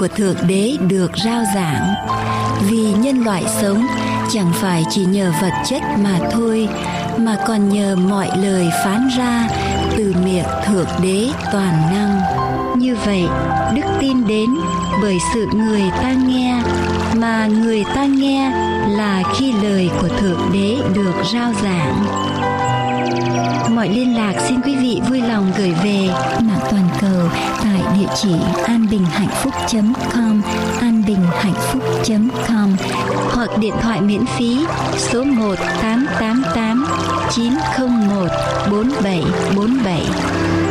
của thượng đế được rao giảng. Vì nhân loại sống, chẳng phải chỉ nhờ vật chất mà thôi, mà còn nhờ mọi lời phán ra từ miệng thượng đế toàn năng. Như vậy, đức tin đến bởi sự người ta nghe, mà người ta nghe là khi lời của thượng đế được rao giảng mọi liên lạc, xin quý vị vui lòng gửi về mạng toàn cầu tại địa chỉ anbinhhạnhphúc.com anbinhhạnhphúc.com hoặc điện thoại miễn phí số 1 888 901 4747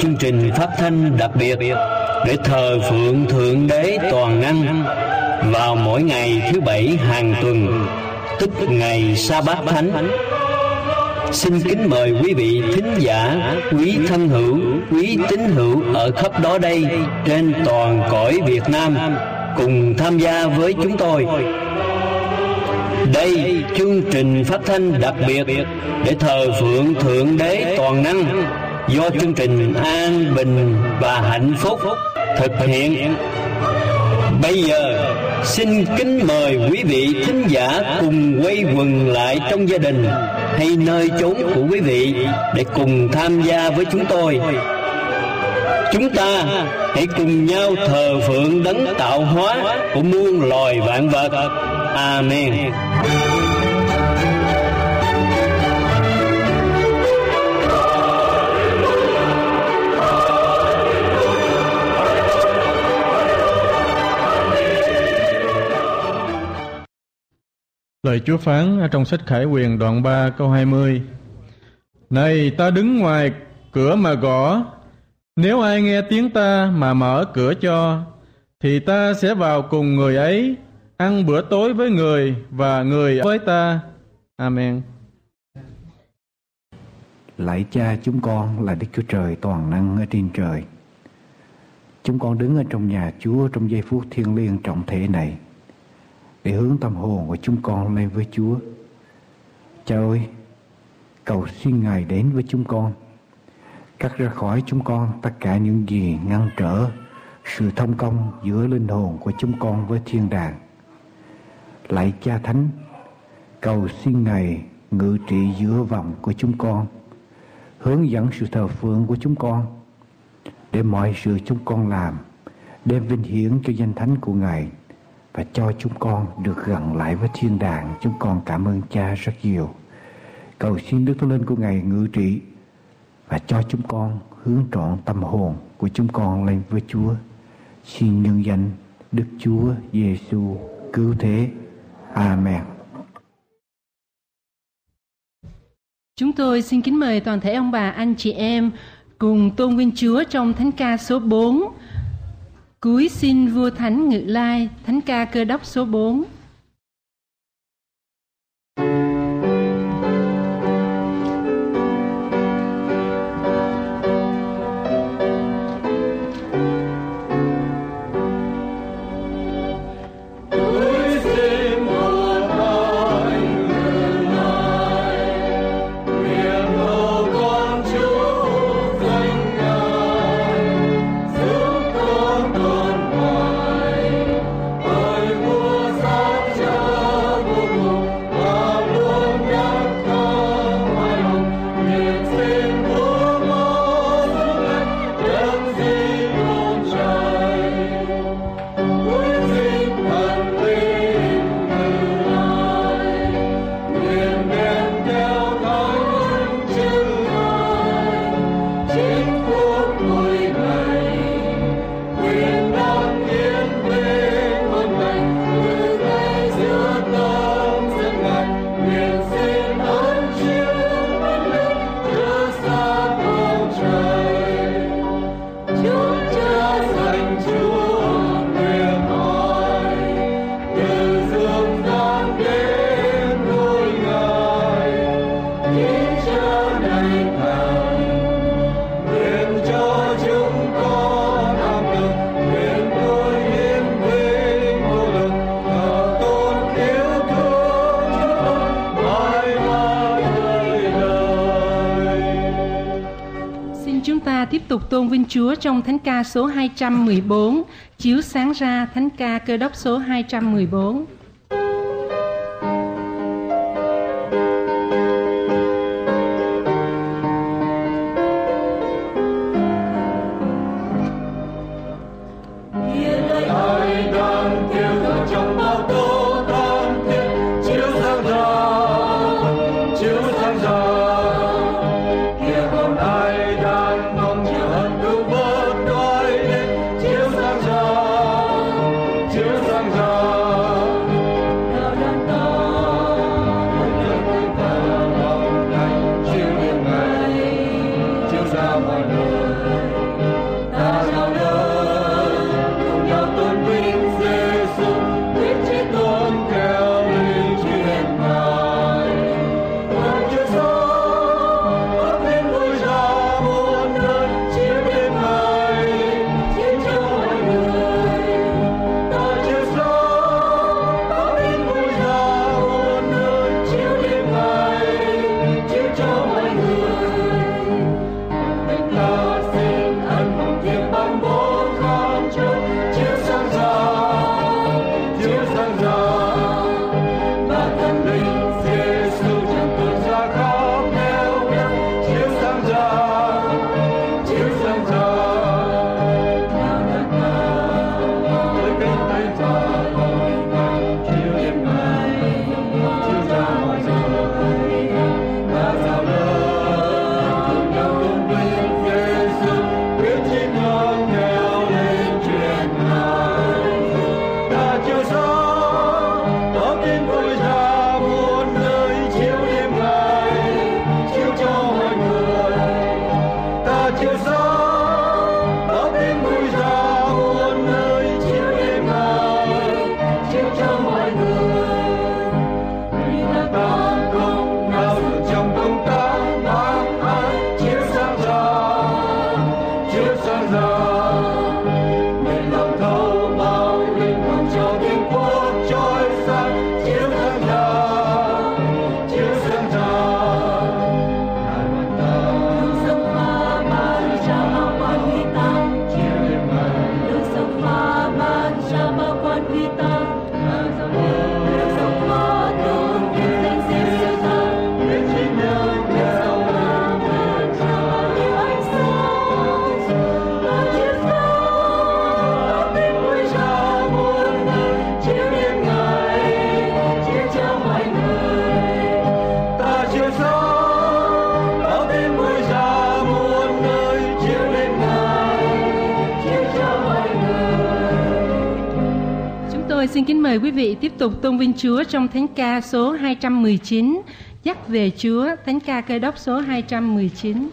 chương trình phát thanh đặc biệt để thờ phượng Thượng Đế Toàn Năng vào mỗi ngày thứ bảy hàng tuần, tức ngày Sa Bát Thánh. Xin kính mời quý vị thính giả, quý thân hữu, quý tín hữu ở khắp đó đây trên toàn cõi Việt Nam cùng tham gia với chúng tôi. Đây chương trình phát thanh đặc biệt để thờ phượng Thượng Đế Toàn Năng do chương trình An Bình và Hạnh Phúc thực hiện. Bây giờ, xin kính mời quý vị thính giả cùng quay quần lại trong gia đình hay nơi chốn của quý vị để cùng tham gia với chúng tôi. Chúng ta hãy cùng nhau thờ phượng đấng tạo hóa của muôn loài vạn vật. Amen. Lời Chúa phán ở trong sách Khải Quyền đoạn 3 câu 20 Này, ta đứng ngoài cửa mà gõ. Nếu ai nghe tiếng ta mà mở cửa cho, Thì ta sẽ vào cùng người ấy, Ăn bữa tối với người và người với ta. Amen. Lạy cha chúng con là Đức Chúa Trời toàn năng ở trên trời. Chúng con đứng ở trong nhà Chúa trong giây phút thiêng liêng trọng thể này để hướng tâm hồn của chúng con lên với Chúa. Cha ơi, cầu xin Ngài đến với chúng con, cắt ra khỏi chúng con tất cả những gì ngăn trở sự thông công giữa linh hồn của chúng con với thiên đàng. Lạy Cha Thánh, cầu xin Ngài ngự trị giữa vòng của chúng con, hướng dẫn sự thờ phượng của chúng con, để mọi sự chúng con làm đem vinh hiển cho danh thánh của Ngài và cho chúng con được gần lại với thiên đàng. Chúng con cảm ơn cha rất nhiều. Cầu xin Đức Thánh Linh của Ngài ngự trị và cho chúng con hướng trọn tâm hồn của chúng con lên với Chúa. Xin nhân danh Đức Chúa Giêsu cứu thế. Amen. Chúng tôi xin kính mời toàn thể ông bà, anh chị em cùng tôn vinh Chúa trong thánh ca số 4 Cúi xin vua thánh ngự lai, thánh ca cơ đốc số 4. Ta tiếp tục tôn vinh Chúa trong thánh ca số 214, chiếu sáng ra thánh ca cơ đốc số 214. Mời quý vị tiếp tục tôn vinh Chúa trong thánh ca số 219, dắt về Chúa, thánh ca cơ đốc số 219.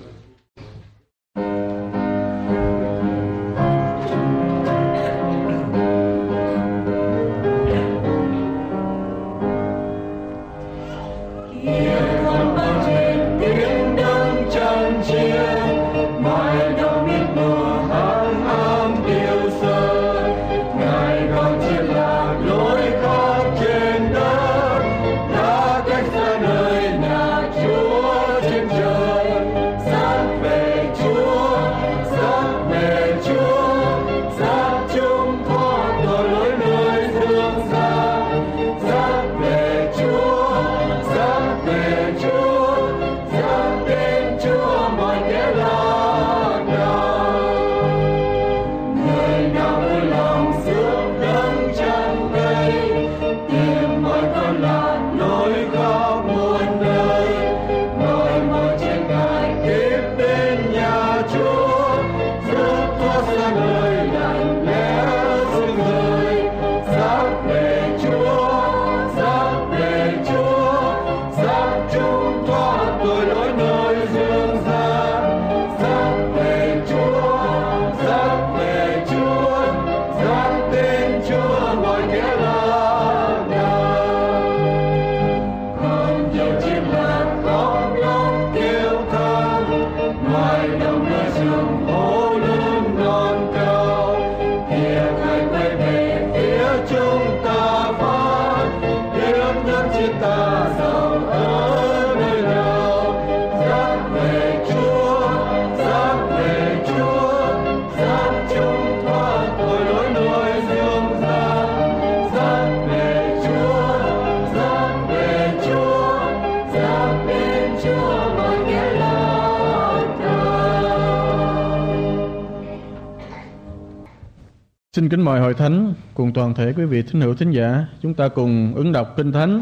Kính mời hội thánh cùng toàn thể quý vị thính hữu thính giả, chúng ta cùng ứng đọc kinh thánh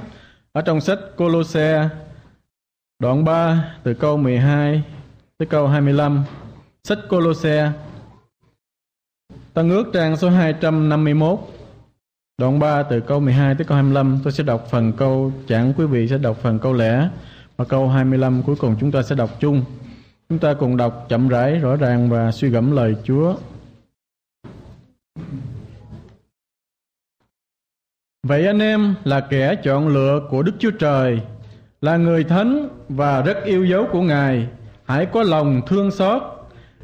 ở trong sách Colosse đoạn 3 từ câu 12 tới câu 25. Sách Colosse Tăng ước trang số 251 Đoạn 3 từ câu 12 tới câu 25 Tôi sẽ đọc phần câu chẳng Quý vị sẽ đọc phần câu lẻ Và câu 25 cuối cùng chúng ta sẽ đọc chung. Chúng ta cùng đọc chậm rãi, rõ ràng và suy gẫm lời Chúa. Vậy anh em là kẻ chọn lựa của Đức Chúa Trời Là người thánh và rất yêu dấu của Ngài Hãy có lòng thương xót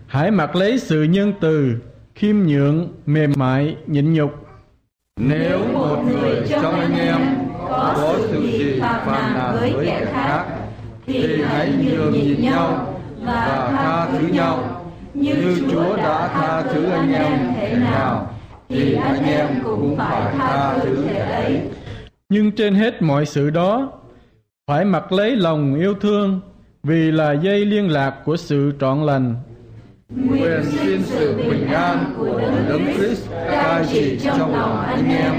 Hãy mặc lấy sự nhân từ khiêm nhượng, mềm mại, nhịn nhục. Nếu một người trong anh em có sự gì phàn nàn với kẻ khác, thì hãy nhường nhịn nhau và tha thứ nhau, như Chúa đã tha thứ anh em thế nào, thì anh em cũng phải tha thứ thế ấy. Nhưng trên hết mọi sự đó, phải mặc lấy lòng yêu thương, vì là dây liên lạc của sự trọn lành Nguyện xin sự bình an của Đấng Christ cai trị trong lòng anh em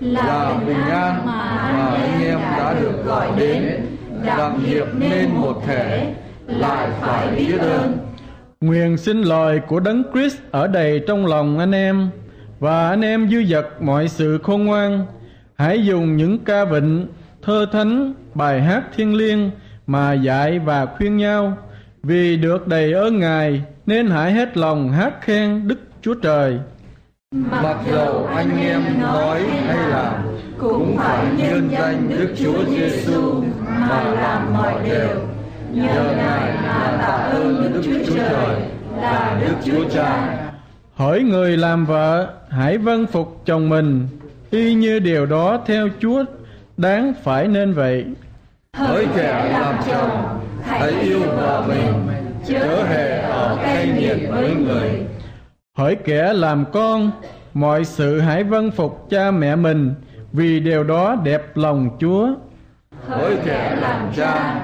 là bình an mà anh em đã được gọi đến đặng hiệp nên một thể lại phải biết ơn. Nguyện xin lời của Đấng Christ ở đầy trong lòng anh em và anh em dư dật mọi sự khôn ngoan. Hãy dùng những ca vịnh, thơ thánh, bài hát thiên liêng mà dạy và khuyên nhau vì được đầy ơn Ngài nên hãy hết lòng hát khen Đức Chúa Trời. Mặc dầu anh em nói hay làm, cũng phải nhân danh Đức Chúa Giêsu mà làm mọi điều. Nhờ Ngài mà tạ ơn Đức Chúa Trời là Đức Chúa Cha. Hỏi người làm vợ, hãy vâng phục chồng mình, y như điều đó theo Chúa đáng phải nên vậy. Hỡi kẻ làm chồng, hãy yêu vợ mình chớ hề ở cay nghiệt với người. Hỡi kẻ làm con, mọi sự hãy vâng phục cha mẹ mình, vì điều đó đẹp lòng Chúa. Hỡi kẻ làm cha,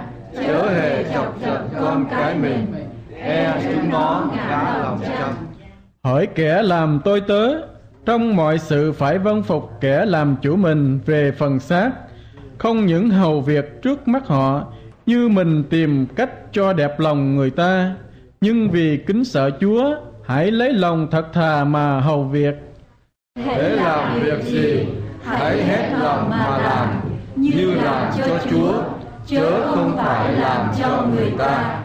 chớ hề chọc giận con cái mình, e chúng nó ngã lòng chăm. Hỡi kẻ làm tôi tớ, trong mọi sự phải vâng phục kẻ làm chủ mình về phần xác, không những hầu việc trước mắt họ, như mình tìm cách cho đẹp lòng người ta. Nhưng vì kính sợ chúa hãy lấy lòng thật thà mà hầu việc. Thế làm việc gì hãy hết lòng mà làm. Như làm cho chúa chớ không phải làm cho người ta.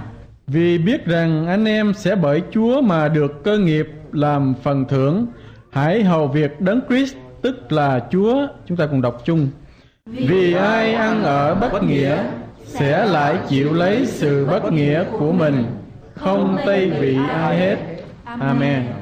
Vì biết rằng anh em sẽ bởi chúa mà được cơ nghiệp làm phần thưởng. Hãy hầu việc đấng christ tức là chúa. Chúng ta cùng đọc chung. Vì ai ăn ở bất nghĩa sẽ lại chịu lấy sự bất nghĩa của mình. Không tây vị ai hết. Amen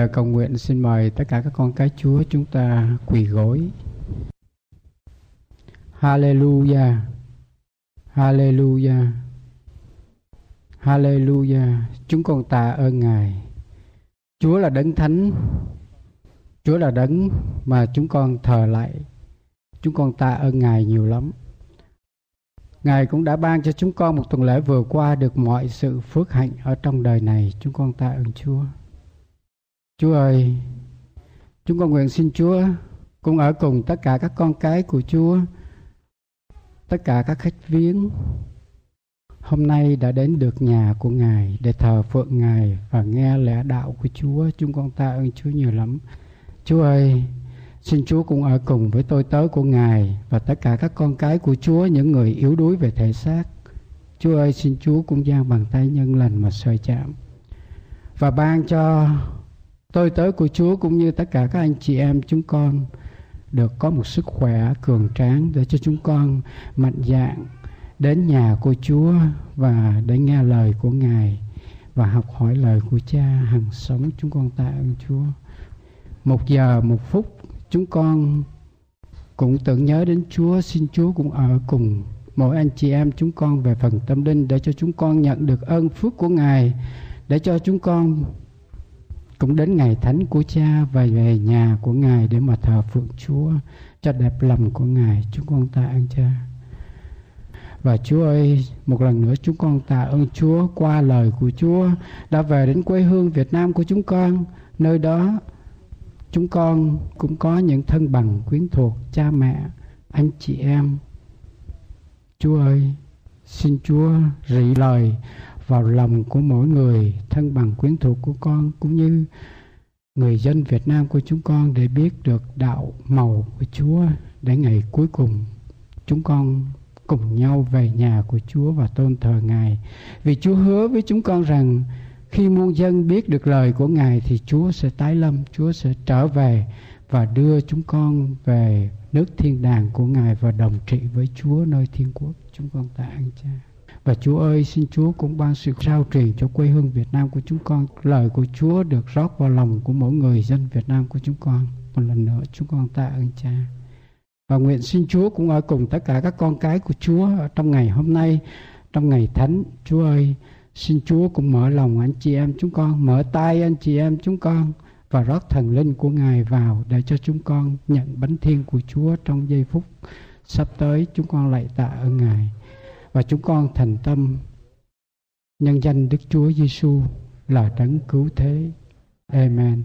giờ cầu nguyện xin mời tất cả các con cái Chúa chúng ta quỳ gối. Hallelujah. Hallelujah. Hallelujah. Chúng con tạ ơn Ngài. Chúa là đấng thánh. Chúa là đấng mà chúng con thờ lại. Chúng con tạ ơn Ngài nhiều lắm. Ngài cũng đã ban cho chúng con một tuần lễ vừa qua được mọi sự phước hạnh ở trong đời này. Chúng con tạ ơn Chúa. Chúa ơi, chúng con nguyện xin Chúa cũng ở cùng tất cả các con cái của Chúa, tất cả các khách viếng hôm nay đã đến được nhà của Ngài để thờ phượng Ngài và nghe lẽ đạo của Chúa. Chúng con tạ ơn Chúa nhiều lắm. Chúa ơi, xin Chúa cũng ở cùng với tôi tớ của Ngài và tất cả các con cái của Chúa, những người yếu đuối về thể xác. Chúa ơi, xin Chúa cũng giang bàn tay nhân lành mà soi chạm và ban cho tôi tới của Chúa cũng như tất cả các anh chị em chúng con được có một sức khỏe cường tráng để cho chúng con mạnh dạn đến nhà của Chúa và để nghe lời của Ngài và học hỏi lời của Cha hằng sống chúng con tạ ơn Chúa. Một giờ, một phút, chúng con cũng tưởng nhớ đến Chúa, xin Chúa cũng ở cùng mỗi anh chị em chúng con về phần tâm linh để cho chúng con nhận được ơn phước của Ngài, để cho chúng con cũng đến ngày thánh của cha và về nhà của ngài để mà thờ phượng chúa cho đẹp lòng của ngài chúng con tạ ơn cha và Chúa ơi, một lần nữa chúng con tạ ơn Chúa qua lời của Chúa đã về đến quê hương Việt Nam của chúng con. Nơi đó chúng con cũng có những thân bằng quyến thuộc, cha mẹ, anh chị em. Chúa ơi, xin Chúa rị lời vào lòng của mỗi người thân bằng quyến thuộc của con cũng như người dân Việt Nam của chúng con để biết được đạo màu của Chúa để ngày cuối cùng chúng con cùng nhau về nhà của Chúa và tôn thờ Ngài. Vì Chúa hứa với chúng con rằng khi muôn dân biết được lời của Ngài thì Chúa sẽ tái lâm, Chúa sẽ trở về và đưa chúng con về nước thiên đàng của Ngài và đồng trị với Chúa nơi thiên quốc. Chúng con tạ ơn Cha. Và Chúa ơi, xin Chúa cũng ban sự trao truyền cho quê hương Việt Nam của chúng con. Lời của Chúa được rót vào lòng của mỗi người dân Việt Nam của chúng con. Một lần nữa, chúng con tạ ơn Cha. Và nguyện xin Chúa cũng ở cùng tất cả các con cái của Chúa trong ngày hôm nay, trong ngày thánh. Chúa ơi, xin Chúa cũng mở lòng anh chị em chúng con, mở tay anh chị em chúng con và rót thần linh của Ngài vào để cho chúng con nhận bánh thiên của Chúa trong giây phút sắp tới. Chúng con lại tạ ơn Ngài và chúng con thành tâm nhân danh Đức Chúa Giêsu là đấng cứu thế. Amen.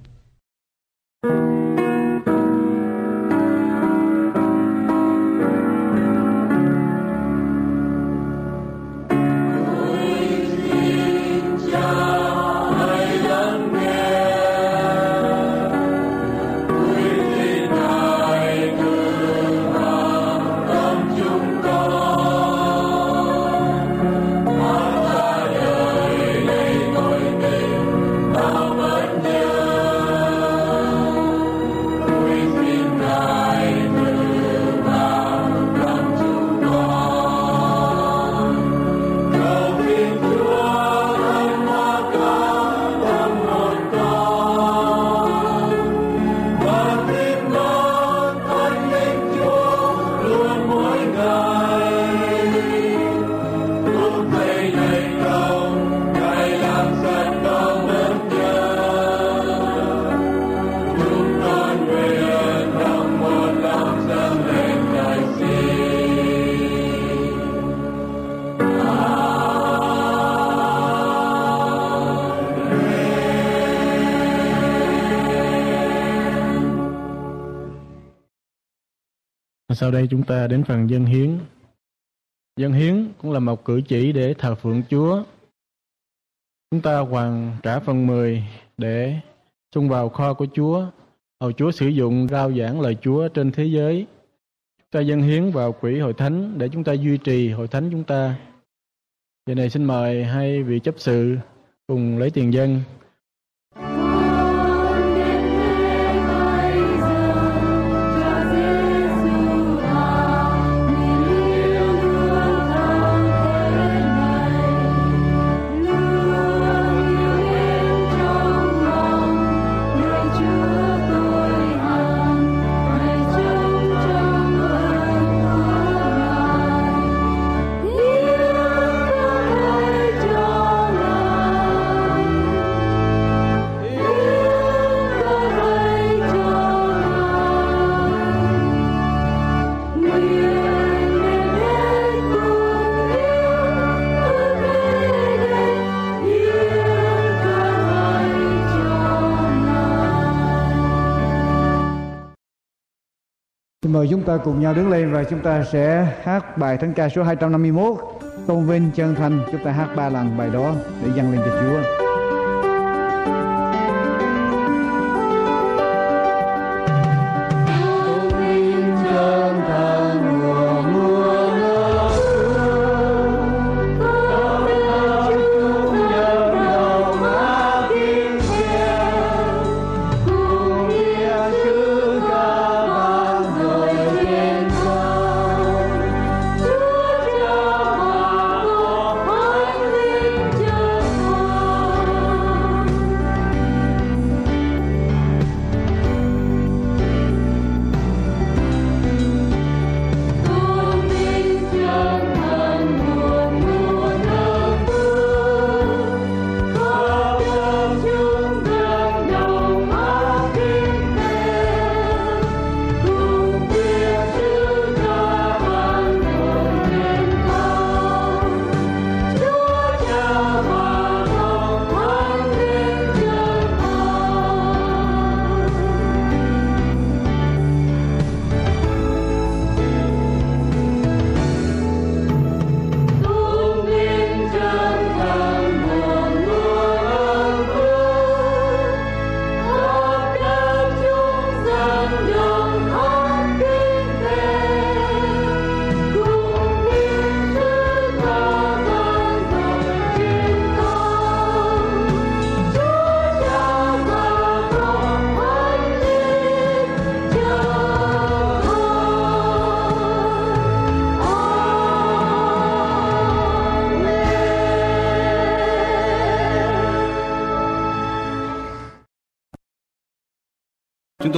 Sau đây chúng ta đến phần dân hiến. Dân hiến cũng là một cử chỉ để thờ phượng Chúa. Chúng ta hoàn trả phần 10 để xung vào kho của Chúa. Hầu Chúa sử dụng rao giảng lời Chúa trên thế giới. Chúng ta dân hiến vào quỹ hội thánh để chúng ta duy trì hội thánh chúng ta. Giờ này xin mời hai vị chấp sự cùng lấy tiền dân ta cùng nhau đứng lên và chúng ta sẽ hát bài thánh ca số 251 Tôn vinh chân thành, Chúng ta hát ba lần bài đó để dâng lên cho Chúa.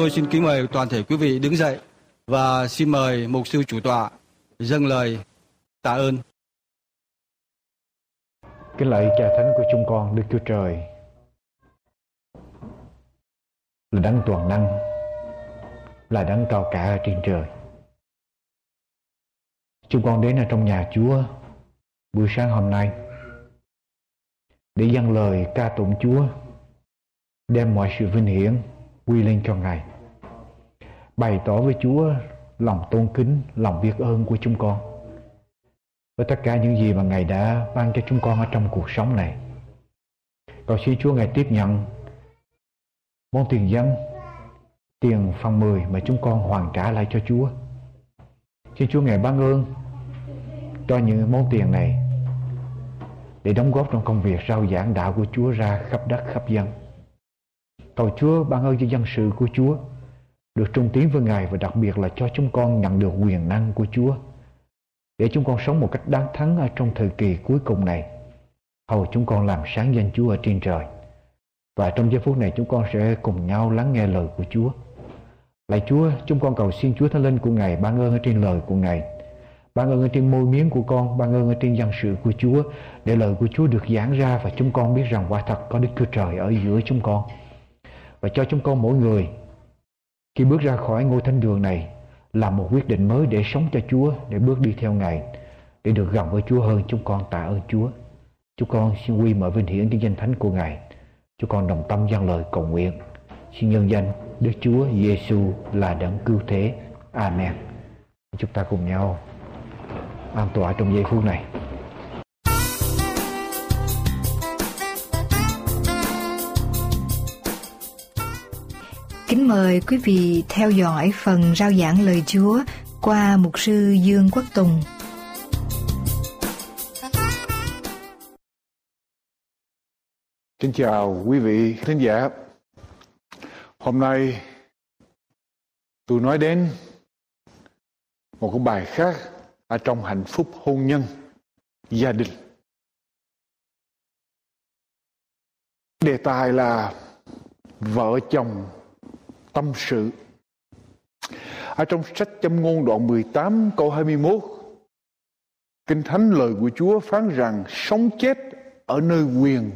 Tôi xin kính mời toàn thể quý vị đứng dậy và xin mời mục sư chủ tọa dâng lời tạ ơn. kính lạy cha thánh của chúng con Đức Chúa Trời là đấng toàn năng, là đấng cao cả ở trên trời. Chúng con đến ở trong nhà Chúa buổi sáng hôm nay để dâng lời ca tụng Chúa, đem mọi sự vinh hiển quy lên cho Ngài. Bày tỏ với Chúa lòng tôn kính, lòng biết ơn của chúng con. Với tất cả những gì mà Ngài đã ban cho chúng con ở trong cuộc sống này. Cầu xin Chúa Ngài tiếp nhận món tiền dân, tiền phần mười mà chúng con hoàn trả lại cho Chúa. Xin Chúa Ngài ban ơn cho những món tiền này để đóng góp trong công việc rao giảng đạo của Chúa ra khắp đất khắp dân. Cầu Chúa ban ơn cho dân sự của Chúa được trung tín với Ngài và đặc biệt là cho chúng con nhận được quyền năng của Chúa để chúng con sống một cách đáng thắng ở trong thời kỳ cuối cùng này. Hầu chúng con làm sáng danh Chúa ở trên trời. Và trong giây phút này chúng con sẽ cùng nhau lắng nghe lời của Chúa. Lạy Chúa, chúng con cầu xin Chúa Thánh Linh của Ngài ban ơn ở trên lời của Ngài. Ban ơn ở trên môi miếng của con, ban ơn ở trên dân sự của Chúa để lời của Chúa được giảng ra và chúng con biết rằng quả thật có Đức Chúa Trời ở giữa chúng con và cho chúng con mỗi người khi bước ra khỏi ngôi thánh đường này là một quyết định mới để sống cho Chúa, để bước đi theo Ngài, để được gần với Chúa hơn. Chúng con tạ ơn Chúa. Chúng con xin quy mở vinh hiển cho danh thánh của Ngài. Chúng con đồng tâm dâng lời cầu nguyện. Xin nhân danh Đức Chúa Giêsu là đấng cứu thế. Amen. Chúng ta cùng nhau an tọa trong giây phút này. Kính mời quý vị theo dõi phần rao giảng lời Chúa qua Mục sư Dương Quốc Tùng. Kính chào quý vị thính giả. Hôm nay tôi nói đến một cái bài khác ở trong hạnh phúc hôn nhân, gia đình. Đề tài là vợ chồng tâm sự. Ở trong sách châm ngôn đoạn 18 câu 21 Kinh Thánh lời của Chúa phán rằng sống chết ở nơi quyền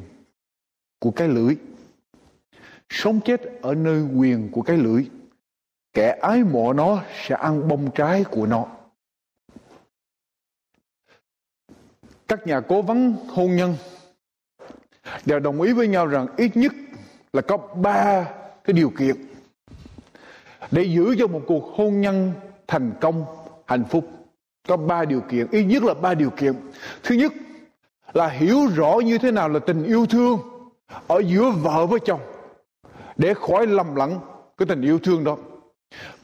của cái lưỡi. Sống chết ở nơi quyền của cái lưỡi. Kẻ ái mộ nó sẽ ăn bông trái của nó. Các nhà cố vấn, hôn nhân đều đồng ý với nhau rằng ít nhất là có ba cái điều kiện để giữ cho một cuộc hôn nhân thành công, hạnh phúc. Có ba điều kiện ít nhất là ba điều kiện. Thứ nhất là hiểu rõ như thế nào là tình yêu thương ở giữa vợ với chồng, để khỏi lầm lẫn cái tình yêu thương đó.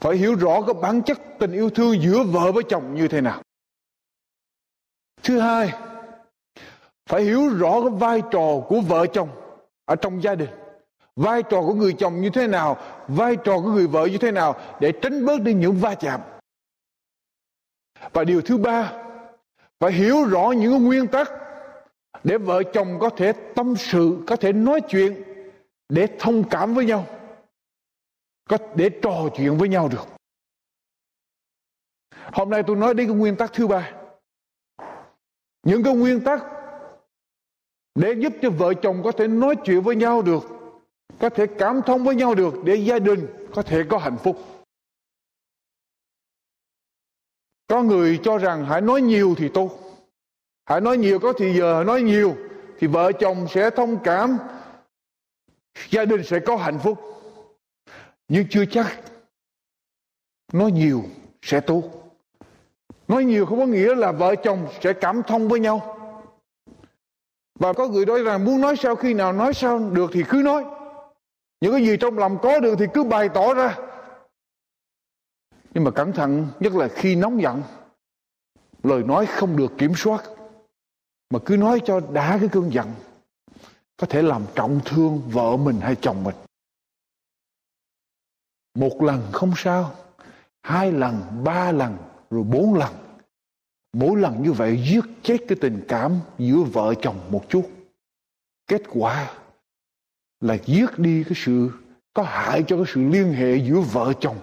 Phải hiểu rõ cái bản chất tình yêu thương giữa vợ với chồng như thế nào. Thứ hai, phải hiểu rõ cái vai trò của vợ chồng ở trong gia đình vai trò của người chồng như thế nào, vai trò của người vợ như thế nào để tránh bớt đi những va chạm. Và điều thứ ba, phải hiểu rõ những nguyên tắc để vợ chồng có thể tâm sự, có thể nói chuyện để thông cảm với nhau, có để trò chuyện với nhau được. Hôm nay tôi nói đến cái nguyên tắc thứ ba. Những cái nguyên tắc để giúp cho vợ chồng có thể nói chuyện với nhau được có thể cảm thông với nhau được để gia đình có thể có hạnh phúc. Có người cho rằng hãy nói nhiều thì tốt. Hãy nói nhiều có thì giờ nói nhiều thì vợ chồng sẽ thông cảm. Gia đình sẽ có hạnh phúc. Nhưng chưa chắc nói nhiều sẽ tốt. Nói nhiều không có nghĩa là vợ chồng sẽ cảm thông với nhau. Và có người nói rằng muốn nói sao khi nào nói sao được thì cứ nói những cái gì trong lòng có được thì cứ bày tỏ ra. Nhưng mà cẩn thận, nhất là khi nóng giận, lời nói không được kiểm soát, mà cứ nói cho đã cái cơn giận, có thể làm trọng thương vợ mình hay chồng mình. Một lần không sao, hai lần, ba lần, rồi bốn lần. Mỗi lần như vậy giết chết cái tình cảm giữa vợ chồng một chút. Kết quả là giết đi cái sự có hại cho cái sự liên hệ giữa vợ chồng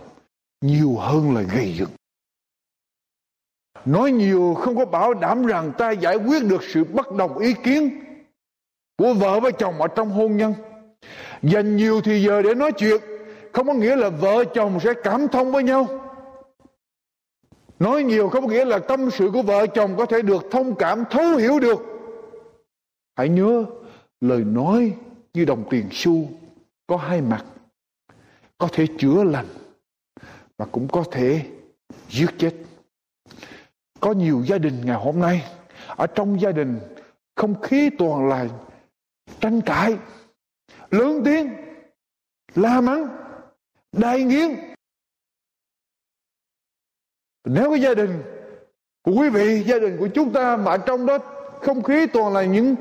nhiều hơn là gây dựng. Nói nhiều không có bảo đảm rằng ta giải quyết được sự bất đồng ý kiến của vợ và chồng ở trong hôn nhân. Dành nhiều thì giờ để nói chuyện, không có nghĩa là vợ chồng sẽ cảm thông với nhau. Nói nhiều không có nghĩa là tâm sự của vợ chồng có thể được thông cảm, thấu hiểu được. Hãy nhớ, lời nói như đồng tiền xu, có hai mặt. Có thể chữa lành, mà cũng có thể giết chết. Có nhiều gia đình ngày hôm nay, ở trong gia đình, không khí toàn là tranh cãi, lớn tiếng, la mắng, đai nghiến. Nếu cái gia đình của quý vị, gia đình của chúng ta mà trong đó không khí toàn là những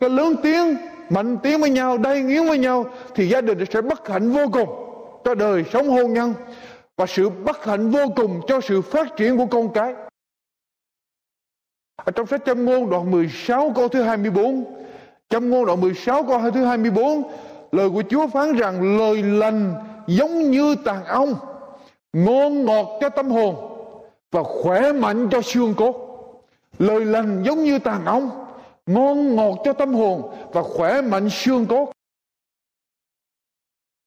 cái lớn tiếng mạnh tiếng với nhau, đai nghiến với nhau, thì gia đình sẽ bất hạnh vô cùng cho đời sống hôn nhân và sự bất hạnh vô cùng cho sự phát triển của con cái. Ở trong sách châm ngôn đoạn 16 câu thứ 24 châm ngôn đoạn 16 câu thứ 24 lời của Chúa phán rằng lời lành giống như tàn ong, ngon ngọt cho tâm hồn và khỏe mạnh cho xương cốt. Lời lành giống như tàn ong ngon ngọt cho tâm hồn và khỏe mạnh xương cốt.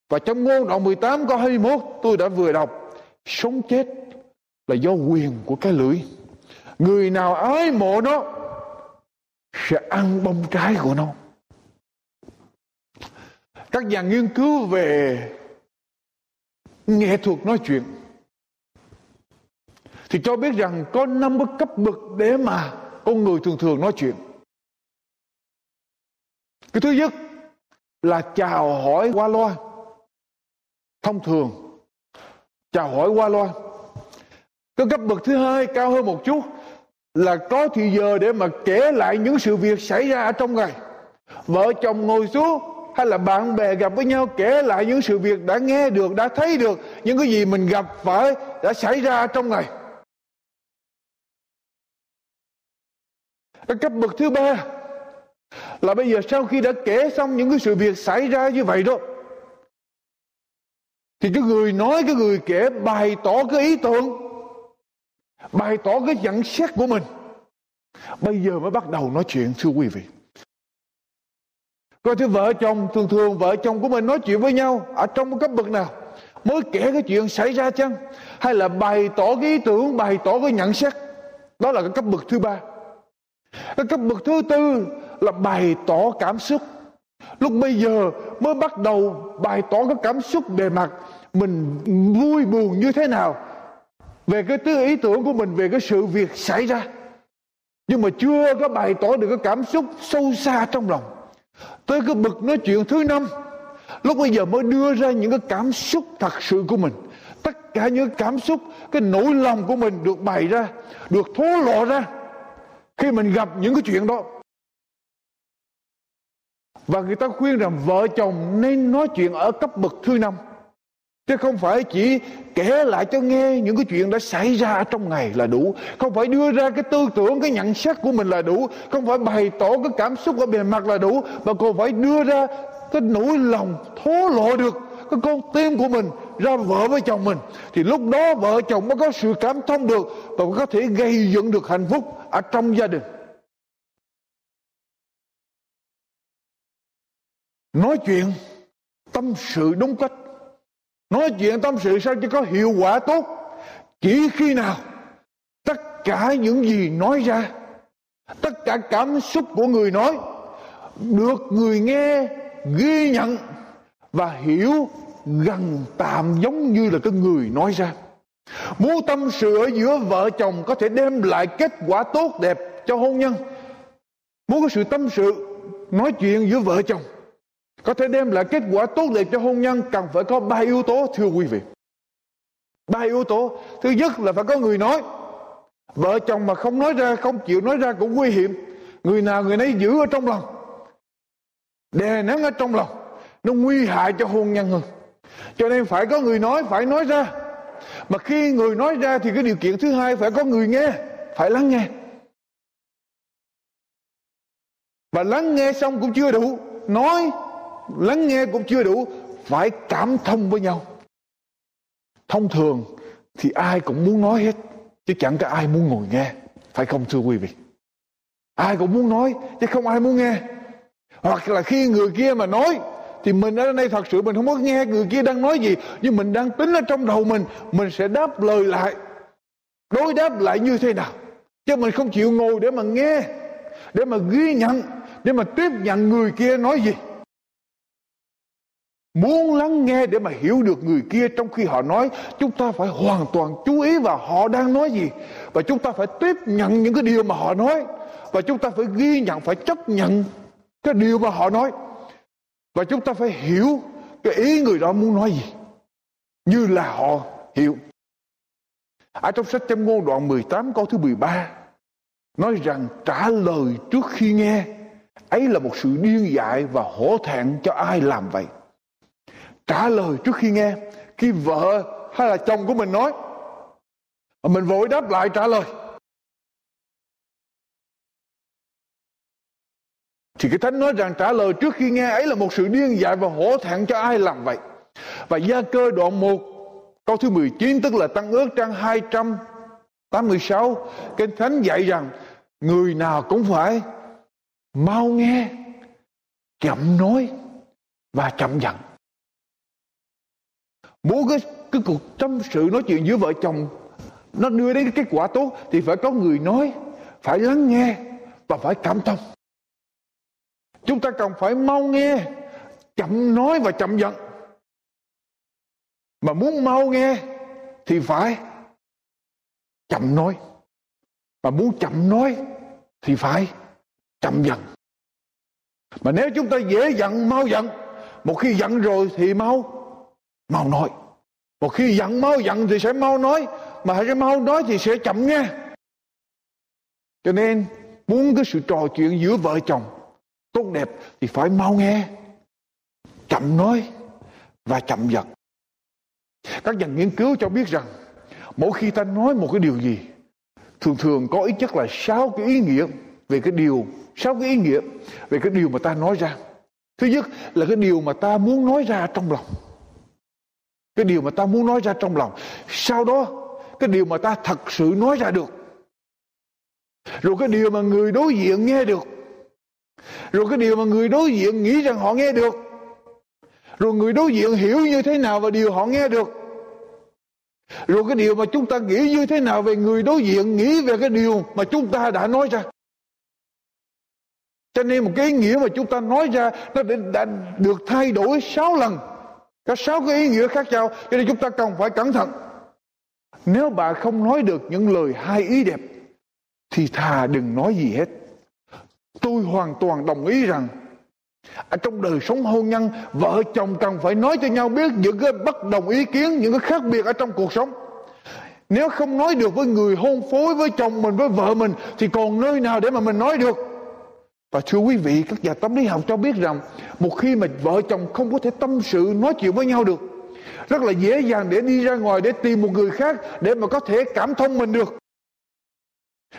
Và trong ngôn đoạn 18 câu 21 tôi đã vừa đọc, sống chết là do quyền của cái lưỡi. Người nào ái mộ nó sẽ ăn bông trái của nó. Các nhà nghiên cứu về nghệ thuật nói chuyện thì cho biết rằng có năm cái cấp bậc để mà con người thường thường nói chuyện cái thứ nhất là chào hỏi qua loa. Thông thường, chào hỏi qua loa. Cái cấp bậc thứ hai cao hơn một chút là có thì giờ để mà kể lại những sự việc xảy ra ở trong ngày. Vợ chồng ngồi xuống hay là bạn bè gặp với nhau kể lại những sự việc đã nghe được, đã thấy được, những cái gì mình gặp phải đã xảy ra trong ngày. Cái cấp bậc thứ ba là bây giờ sau khi đã kể xong những cái sự việc xảy ra như vậy đó, thì cái người nói, cái người kể bày tỏ cái ý tưởng, bày tỏ cái nhận xét của mình. Bây giờ mới bắt đầu nói chuyện, thưa quý vị. Coi thứ vợ chồng thường thường vợ chồng của mình nói chuyện với nhau ở trong một cấp bậc nào? Mới kể cái chuyện xảy ra chăng? Hay là bày tỏ cái ý tưởng, bày tỏ cái nhận xét? Đó là cái cấp bậc thứ ba. Cái cấp bậc thứ tư là bày tỏ cảm xúc. Lúc bây giờ mới bắt đầu bày tỏ cái cảm xúc bề mặt mình vui buồn như thế nào, về cái tư ý tưởng của mình, về cái sự việc xảy ra. Nhưng mà chưa có bày tỏ được cái cảm xúc sâu xa trong lòng. Tới cái bực nói chuyện thứ năm, lúc bây giờ mới đưa ra những cái cảm xúc thật sự của mình. Tất cả những cảm xúc, cái nỗi lòng của mình được bày ra, được thố lộ ra. Khi mình gặp những cái chuyện đó và người ta khuyên rằng vợ chồng nên nói chuyện ở cấp bậc thứ năm. Chứ không phải chỉ kể lại cho nghe những cái chuyện đã xảy ra trong ngày là đủ. Không phải đưa ra cái tư tưởng, cái nhận xét của mình là đủ. Không phải bày tỏ cái cảm xúc ở bề mặt là đủ. Mà còn phải đưa ra cái nỗi lòng thố lộ được cái con tim của mình ra vợ với chồng mình. Thì lúc đó vợ chồng mới có sự cảm thông được và có thể gây dựng được hạnh phúc ở trong gia đình. Nói chuyện, tâm sự đúng cách. Nói chuyện, tâm sự sao cho có hiệu quả tốt. Chỉ khi nào tất cả những gì nói ra, tất cả cảm xúc của người nói được người nghe, ghi nhận và hiểu gần tạm giống như là cái người nói ra. Muốn tâm sự ở giữa vợ chồng có thể đem lại kết quả tốt đẹp cho hôn nhân. Muốn có sự tâm sự, nói chuyện giữa vợ chồng có thể đem lại kết quả tốt đẹp cho hôn nhân, cần phải có ba yếu tố, thưa quý vị. Ba yếu tố. Thứ nhất là phải có người nói. Vợ chồng mà không nói ra, không chịu nói ra cũng nguy hiểm. Người nào người nấy giữ ở trong lòng. Đè nén ở trong lòng. Nó nguy hại cho hôn nhân hơn. Cho nên phải có người nói, phải nói ra. Mà khi người nói ra thì cái điều kiện thứ hai, phải có người nghe, phải lắng nghe. Và lắng nghe xong cũng chưa đủ. Nói lắng nghe cũng chưa đủ, phải cảm thông với nhau. Thông thường thì ai cũng muốn nói hết, chứ chẳng có ai muốn ngồi nghe, phải không thưa quý vị? Ai cũng muốn nói, chứ không ai muốn nghe. Hoặc là khi người kia mà nói, thì mình ở đây thật sự mình không có nghe người kia đang nói gì, nhưng mình đang tính ở trong đầu mình mình sẽ đáp lời lại. Đối đáp lại như thế nào? Chứ mình không chịu ngồi để mà nghe, để mà ghi nhận, để mà tiếp nhận người kia nói gì. Muốn lắng nghe để mà hiểu được người kia trong khi họ nói Chúng ta phải hoàn toàn chú ý vào họ đang nói gì. Và chúng ta phải tiếp nhận những cái điều mà họ nói. Và chúng ta phải ghi nhận, phải chấp nhận cái điều mà họ nói. Và chúng ta phải hiểu cái ý người đó muốn nói gì. Như là họ hiểu. Ở trong sách châm ngôn đoạn 18 câu thứ 13 Nói rằng trả lời trước khi nghe Ấy là một sự điên dại và hổ thẹn cho ai làm vậy trả lời trước khi nghe. Khi vợ hay là chồng của mình nói, mà mình vội đáp lại trả lời. Thì cái thánh nói rằng trả lời trước khi nghe ấy là một sự điên dại và hổ thẹn cho ai làm vậy. Và gia cơ đoạn 1 câu thứ 19 tức là tăng ước trang 286 Kinh Thánh dạy rằng, người nào cũng phải mau nghe, chậm nói và chậm giận muốn cái cái cuộc tâm sự nói chuyện giữa vợ chồng, nó đưa đến cái kết quả tốt, thì phải có người nói, phải lắng nghe và phải cảm thông. Chúng ta cần phải mau nghe, chậm nói và chậm giận. Mà muốn mau nghe thì phải chậm nói. Mà muốn chậm nói thì phải chậm giận. Mà nếu chúng ta dễ giận, mau giận. Một khi giận rồi thì mau mau nói. Một khi giận mau giận thì sẽ mau nói, mà cái mau nói thì sẽ chậm nghe. Cho nên, muốn cái sự trò chuyện giữa vợ chồng tốt đẹp thì phải mau nghe, chậm nói và chậm giật các nhà nghiên cứu cho biết rằng, mỗi khi ta nói một cái điều gì, thường thường có ít nhất là sáu cái ý nghĩa về cái điều, sáu cái ý nghĩa về cái điều mà ta nói ra. Thứ nhất là cái điều mà ta muốn nói ra trong lòng cái điều mà ta muốn nói ra trong lòng. Sau đó, cái điều mà ta thật sự nói ra được. Rồi cái điều mà người đối diện nghe được. Rồi cái điều mà người đối diện nghĩ rằng họ nghe được. Rồi người đối diện hiểu như thế nào và điều họ nghe được. Rồi cái điều mà chúng ta nghĩ như thế nào về người đối diện nghĩ về cái điều mà chúng ta đã nói ra. Cho nên một cái ý nghĩa mà chúng ta nói ra, nó đã được thay đổi sáu lần có sáu cái ý nghĩa khác nhau, cho nên chúng ta cần phải cẩn thận. Nếu bà không nói được những lời hai ý đẹp, thì thà đừng nói gì hết. Tôi hoàn toàn đồng ý rằng, ở trong đời sống hôn nhân, vợ chồng cần phải nói cho nhau biết những cái bất đồng ý kiến, những cái khác biệt ở trong cuộc sống. Nếu không nói được với người hôn phối với chồng mình, với vợ mình, thì còn nơi nào để mà mình nói được? Và thưa quý vị, các nhà tâm lý học cho biết rằng một khi mà vợ chồng không có thể tâm sự, nói chuyện với nhau được, rất là dễ dàng để đi ra ngoài để tìm một người khác để mà có thể cảm thông mình được.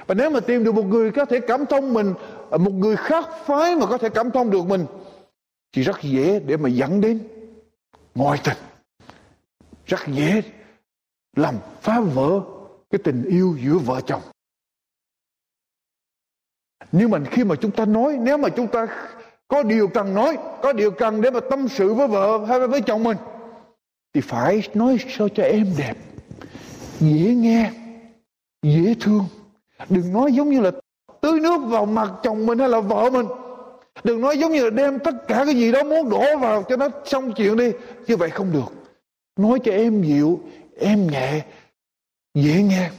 Và nếu mà tìm được một người có thể cảm thông mình, một người khác phái mà có thể cảm thông được mình, thì rất dễ để mà dẫn đến ngoại tình. Rất dễ làm phá vỡ cái tình yêu giữa vợ chồng nhưng mà khi mà chúng ta nói, nếu mà chúng ta có điều cần nói, có điều cần để mà tâm sự với vợ hay với chồng mình, thì phải nói sao cho êm đẹp, dễ nghe, dễ thương. Đừng nói giống như là tưới nước vào mặt chồng mình hay là vợ mình. Đừng nói giống như là đem tất cả cái gì đó muốn đổ vào cho nó xong chuyện đi. Như vậy không được. Nói cho em dịu em nhẹ, dễ nghe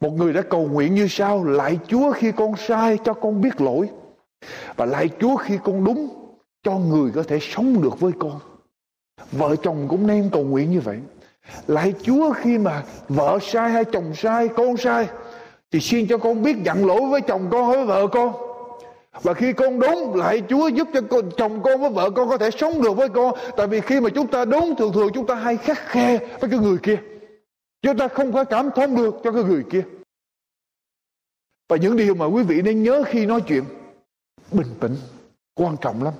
một người đã cầu nguyện như sau lại chúa khi con sai cho con biết lỗi và lại chúa khi con đúng cho người có thể sống được với con. Vợ chồng cũng nên cầu nguyện như vậy. Lại chúa khi mà vợ sai hay chồng sai con sai thì xin cho con biết nhận lỗi với chồng con với vợ con. Và khi con đúng lại Chúa giúp cho con, chồng con với vợ con có thể sống được với con. Tại vì khi mà chúng ta đúng thường thường chúng ta hay khắc khe với cái người kia. Chúng ta không có cảm thông được cho cái người kia. Và những điều mà quý vị nên nhớ khi nói chuyện, Bình tĩnh, Quan trọng lắm.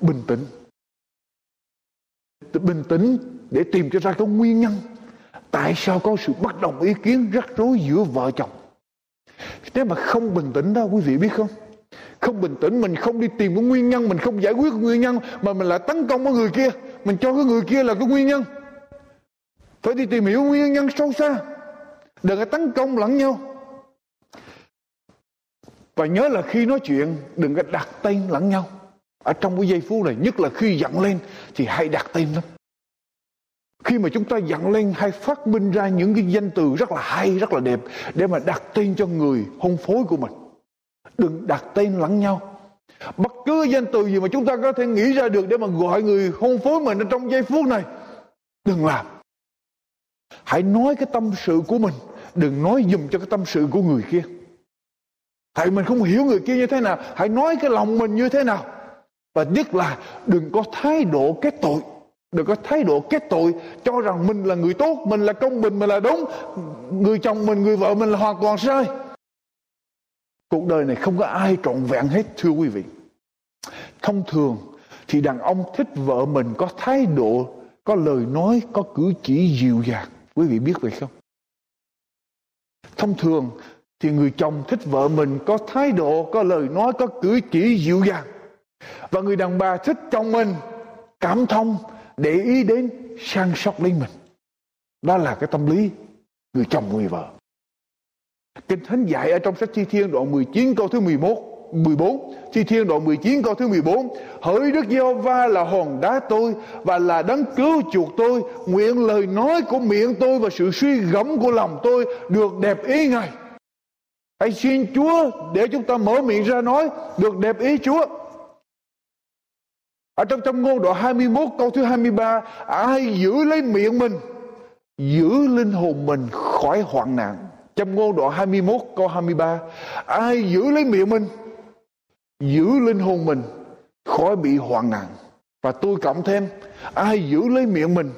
Bình tĩnh. Bình tĩnh để tìm cho ra cái nguyên nhân Tại sao có sự bất đồng ý kiến rắc rối giữa vợ chồng. Nếu mà không bình tĩnh đó, quý vị biết không? Không bình tĩnh, mình không đi tìm cái nguyên nhân, mình không giải quyết cái nguyên nhân mà mình lại tấn công cái người kia. Mình cho cái người kia là cái nguyên nhân phải đi tìm hiểu nguyên nhân sâu xa. Đừng có tấn công lẫn nhau. Và nhớ là khi nói chuyện, đừng có đặt tên lẫn nhau. Ở trong cái giây phút này, nhất là khi giận lên, thì hay đặt tên lắm. Khi mà chúng ta giận lên hay phát minh ra những cái danh từ rất là hay, rất là đẹp, để mà đặt tên cho người hôn phối của mình. Đừng đặt tên lẫn nhau. Bất cứ danh từ gì mà chúng ta có thể nghĩ ra được để mà gọi người hôn phối mình ở trong giây phút này, đừng làm hãy nói cái tâm sự của mình đừng nói dùm cho cái tâm sự của người kia tại mình không hiểu người kia như thế nào hãy nói cái lòng mình như thế nào và nhất là đừng có thái độ kết tội đừng có thái độ kết tội cho rằng mình là người tốt mình là công bình mình là đúng người chồng mình người vợ mình là hoàn toàn sai Cuộc đời này không có ai trọn vẹn hết thưa quý vị. Thông thường thì đàn ông thích vợ mình có thái độ, có lời nói, có cử chỉ dịu dàng. Quý vị biết vậy không? Thông thường thì người chồng thích vợ mình có thái độ, có lời nói, có cử chỉ dịu dàng. Và người đàn bà thích chồng mình cảm thông, để ý đến, sang sóc lấy mình. Đó là cái tâm lý người chồng người vợ. Kinh Thánh dạy ở trong sách Thi Thiên đoạn 19 câu thứ 11 14 Thi Thiên đoạn 19 câu thứ 14 Hỡi Đức giê va là hòn đá tôi Và là đấng cứu chuộc tôi. Nguyện lời nói của miệng tôi Và sự suy gẫm của lòng tôi Được đẹp ý Ngài. Hãy xin Chúa để chúng ta mở miệng ra nói Được đẹp ý Chúa. Ở trong trong ngôn đoạn 21 câu thứ 23 Ai giữ lấy miệng mình, Giữ linh hồn mình khỏi hoạn nạn. Trong ngôn đoạn 21 câu 23 Ai giữ lấy miệng mình Giữ linh hồn mình Khỏi bị hoạn nạn. Và tôi cộng thêm, Ai giữ lấy miệng mình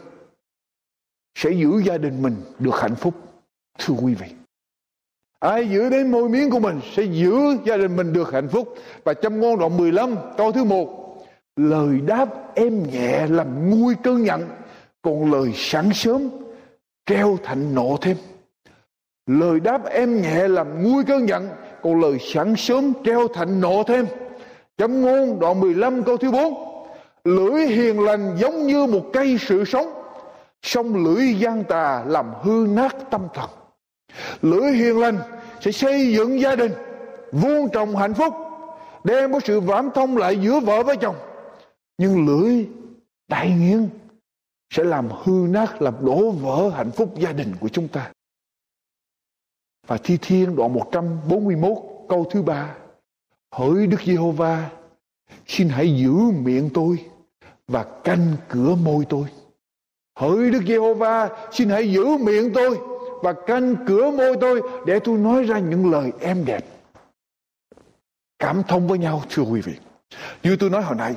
Sẽ giữ gia đình mình được hạnh phúc. Thưa quý vị, Ai giữ đến môi miếng của mình Sẽ giữ gia đình mình được hạnh phúc. Và trong ngôn đoạn 15 câu thứ một, Lời đáp êm nhẹ làm nguôi cơn nhận Còn lời sáng sớm Treo thành nộ thêm. Lời đáp em nhẹ làm nguôi cơn giận câu lời sáng sớm treo thành nộ thêm. Chấm ngôn đoạn 15 câu thứ 4 Lưỡi hiền lành giống như một cây sự sống. Song lưỡi gian tà làm hư nát tâm thần. Lưỡi hiền lành sẽ xây dựng gia đình, Vuông trồng hạnh phúc, Đem có sự vãm thông lại giữa vợ với chồng. Nhưng lưỡi đại nghiêng sẽ làm hư nát, làm đổ vỡ hạnh phúc gia đình của chúng ta và thi thiên đoạn 141 câu thứ ba. Hỡi Đức Giê-hô-va, xin hãy giữ miệng tôi và canh cửa môi tôi. Hỡi Đức Giê-hô-va, xin hãy giữ miệng tôi và canh cửa môi tôi để tôi nói ra những lời em đẹp. Cảm thông với nhau, thưa quý vị. Như tôi nói hồi nãy,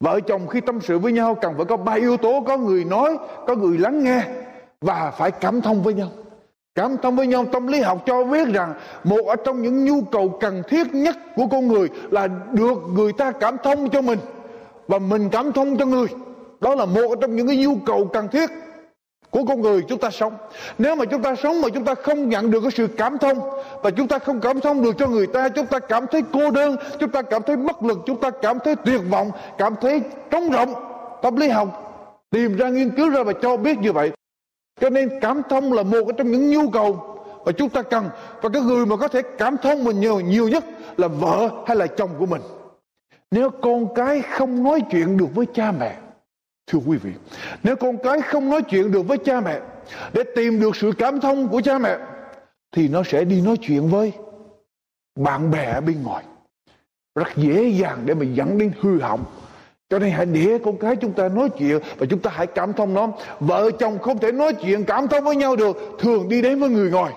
vợ chồng khi tâm sự với nhau cần phải có ba yếu tố có người nói, có người lắng nghe và phải cảm thông với nhau cảm thông với nhau, tâm lý học cho biết rằng một ở trong những nhu cầu cần thiết nhất của con người là được người ta cảm thông cho mình và mình cảm thông cho người. Đó là một trong những cái nhu cầu cần thiết của con người chúng ta sống. Nếu mà chúng ta sống mà chúng ta không nhận được cái sự cảm thông và chúng ta không cảm thông được cho người ta, chúng ta cảm thấy cô đơn, chúng ta cảm thấy bất lực, chúng ta cảm thấy tuyệt vọng, cảm thấy trống rỗng, tâm lý học tìm ra nghiên cứu ra và cho biết như vậy cho nên cảm thông là một trong những nhu cầu mà chúng ta cần và cái người mà có thể cảm thông mình nhiều nhiều nhất là vợ hay là chồng của mình nếu con cái không nói chuyện được với cha mẹ Thưa quý vị, nếu con cái không nói chuyện được với cha mẹ để tìm được sự cảm thông của cha mẹ thì nó sẽ đi nói chuyện với bạn bè ở bên ngoài. Rất dễ dàng để mà dẫn đến hư hỏng. Cho nên hãy để con cái chúng ta nói chuyện và chúng ta hãy cảm thông nó. Vợ chồng không thể nói chuyện cảm thông với nhau được, thường đi đến với người ngoài.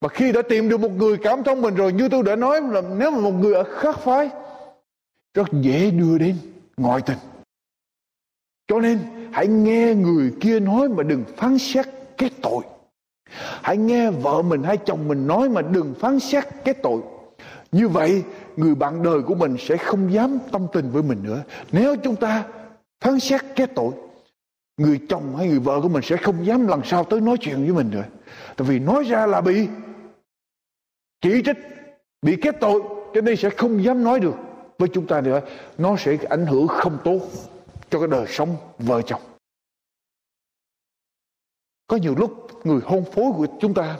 Và khi đã tìm được một người cảm thông mình rồi, như tôi đã nói là nếu mà một người ở khác phái, rất dễ đưa đến ngoại tình cho nên hãy nghe người kia nói mà đừng phán xét cái tội. Hãy nghe vợ mình hay chồng mình nói mà đừng phán xét cái tội. Như vậy người bạn đời của mình sẽ không dám tâm tình với mình nữa. Nếu chúng ta phán xét cái tội người chồng hay người vợ của mình sẽ không dám lần sau tới nói chuyện với mình nữa. Tại vì nói ra là bị chỉ trích, bị kết tội cho nên sẽ không dám nói được với chúng ta nữa. Nó sẽ ảnh hưởng không tốt cho cái đời sống vợ chồng có nhiều lúc người hôn phối của chúng ta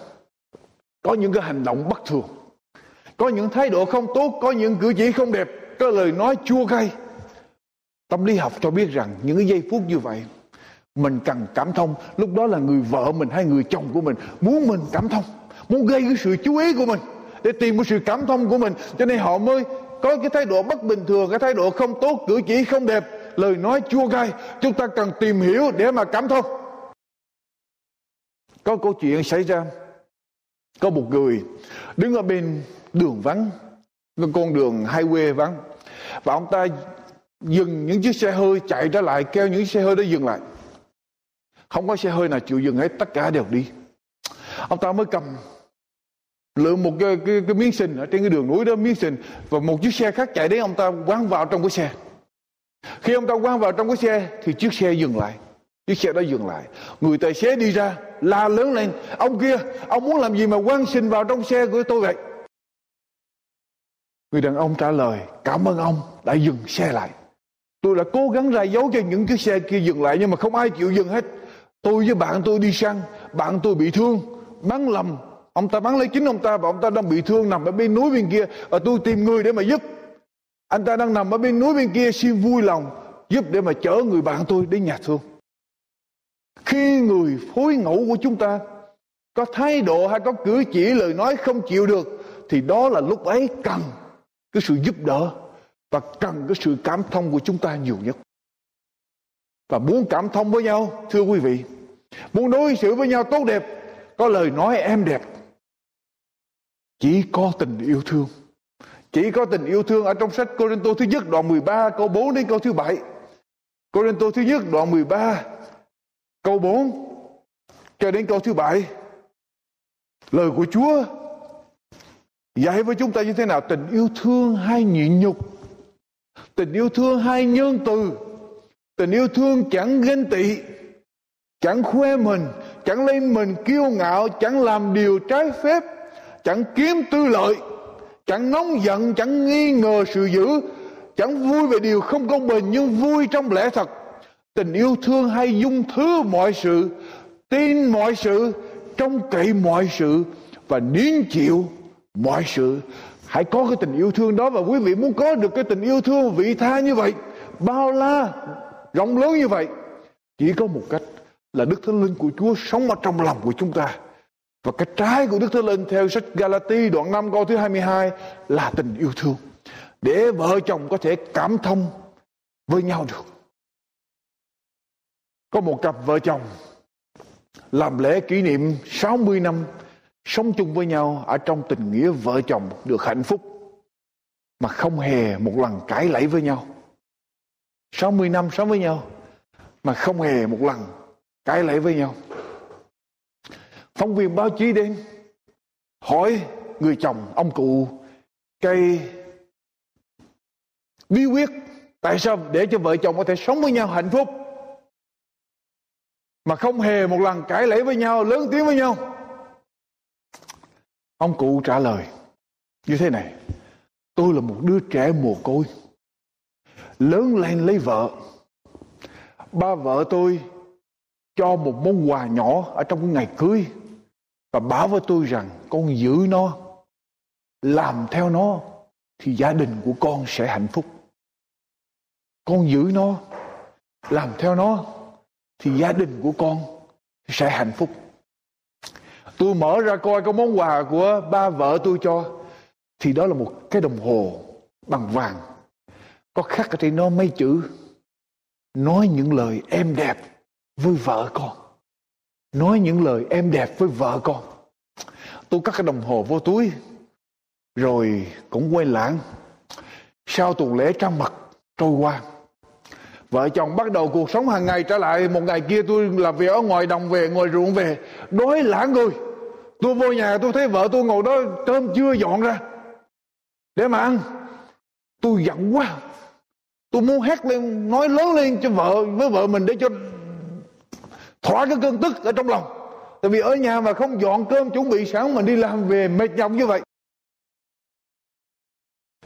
có những cái hành động bất thường có những thái độ không tốt, có những cử chỉ không đẹp. Có lời nói chua cay tâm lý học cho biết rằng những cái giây phút như vậy, mình cần cảm thông. Lúc đó là người vợ mình hay người chồng của mình muốn mình cảm thông, muốn gây cái sự chú ý của mình để tìm một sự cảm thông của mình. Cho nên họ mới có cái thái độ bất bình thường, cái thái độ không tốt, cử chỉ không đẹp, lời nói chua cay. chúng ta cần tìm hiểu để mà cảm thông. Có câu chuyện xảy ra. Có một người đứng ở bên đường vắng con đường highway vắng và ông ta dừng những chiếc xe hơi chạy ra lại kêu những xe hơi đó dừng lại không có xe hơi nào chịu dừng hết tất cả đều đi ông ta mới cầm lượm một cái, cái, cái miếng sình ở trên cái đường núi đó miếng sình và một chiếc xe khác chạy đến ông ta quăng vào trong cái xe khi ông ta quăng vào trong cái xe thì chiếc xe dừng lại. Chiếc xe đó dừng lại. Người tài xế đi ra la lớn lên. Ông kia, ông muốn làm gì mà quăng xin vào trong xe của tôi vậy? Người đàn ông trả lời, cảm ơn ông đã dừng xe lại. Tôi đã cố gắng ra dấu cho những chiếc xe kia dừng lại nhưng mà không ai chịu dừng hết. Tôi với bạn tôi đi săn, bạn tôi bị thương, bắn lầm. Ông ta bắn lấy chính ông ta và ông ta đang bị thương nằm ở bên núi bên kia và tôi tìm người để mà giúp. Anh ta đang nằm ở bên núi bên kia xin vui lòng giúp để mà chở người bạn tôi đến nhà thương. Khi người phối ngẫu của chúng ta có thái độ hay có cử chỉ lời nói không chịu được thì đó là lúc ấy cần cái sự giúp đỡ và cần cái sự cảm thông của chúng ta nhiều nhất. Và muốn cảm thông với nhau, thưa quý vị, muốn đối xử với nhau tốt đẹp, có lời nói em đẹp, chỉ có tình yêu thương chỉ có tình yêu thương ở trong sách Corinto thứ nhất đoạn 13 câu 4 đến câu thứ 7. Corinto thứ nhất đoạn 13 câu 4 cho đến câu thứ 7. Lời của Chúa dạy với chúng ta như thế nào? Tình yêu thương hay nhịn nhục. Tình yêu thương hay nhân từ. Tình yêu thương chẳng ghen tị. Chẳng khoe mình. Chẳng lấy mình kiêu ngạo. Chẳng làm điều trái phép. Chẳng kiếm tư lợi, chẳng nóng giận, chẳng nghi ngờ sự dữ, chẳng vui về điều không công bình nhưng vui trong lẽ thật tình yêu thương hay dung thứ mọi sự, tin mọi sự, trông cậy mọi sự và nín chịu mọi sự, hãy có cái tình yêu thương đó và quý vị muốn có được cái tình yêu thương vị tha như vậy, bao la, rộng lớn như vậy, chỉ có một cách là Đức Thánh Linh của Chúa sống ở trong lòng của chúng ta. Và cái trái của Đức Thánh Linh theo sách Galati đoạn 5 câu thứ 22 là tình yêu thương. Để vợ chồng có thể cảm thông với nhau được. Có một cặp vợ chồng làm lễ kỷ niệm 60 năm sống chung với nhau ở trong tình nghĩa vợ chồng được hạnh phúc, mà không hề một lần cãi lẫy với nhau. 60 năm sống với nhau, mà không hề một lần cãi lẫy với nhau. Phóng viên báo chí đến, hỏi người chồng ông cụ, cây, bí quyết tại sao để cho vợ chồng có thể sống với nhau hạnh phúc, mà không hề một lần cãi lẫy với nhau, lớn tiếng với nhau ông cụ trả lời, như thế này, tôi là một đứa trẻ mồ côi. Lớn lên lấy vợ. Ba vợ tôi cho một món quà nhỏ ở trong cái ngày cưới và bảo với tôi rằng con giữ nó, làm theo nó thì gia đình của con sẽ hạnh phúc. Con giữ nó, làm theo nó thì gia đình của con sẽ hạnh phúc tôi mở ra coi cái món quà của ba vợ tôi cho. Thì đó là một cái đồng hồ bằng vàng. Có khắc ở trên nó mấy chữ, nói những lời em đẹp với vợ con. Nói những lời em đẹp với vợ con. Tôi cắt cái đồng hồ vô túi, rồi cũng quên lãng sau tuần lễ trăng mật trôi qua, vợ chồng bắt đầu cuộc sống hàng ngày trở lại. Một ngày kia tôi làm việc ở ngoài, đồng về ngoài ruộng về, đói lãng người tôi vô nhà tôi thấy vợ tôi ngồi đó cơm chưa dọn ra. Để mà ăn. Tôi giận quá. Tôi muốn hét lên, nói lớn lên cho vợ, với vợ mình để cho thỏa cái cơn tức ở trong lòng. Tại vì ở nhà mà không dọn cơm chuẩn bị sáng mình đi làm về mệt nhọc như vậy.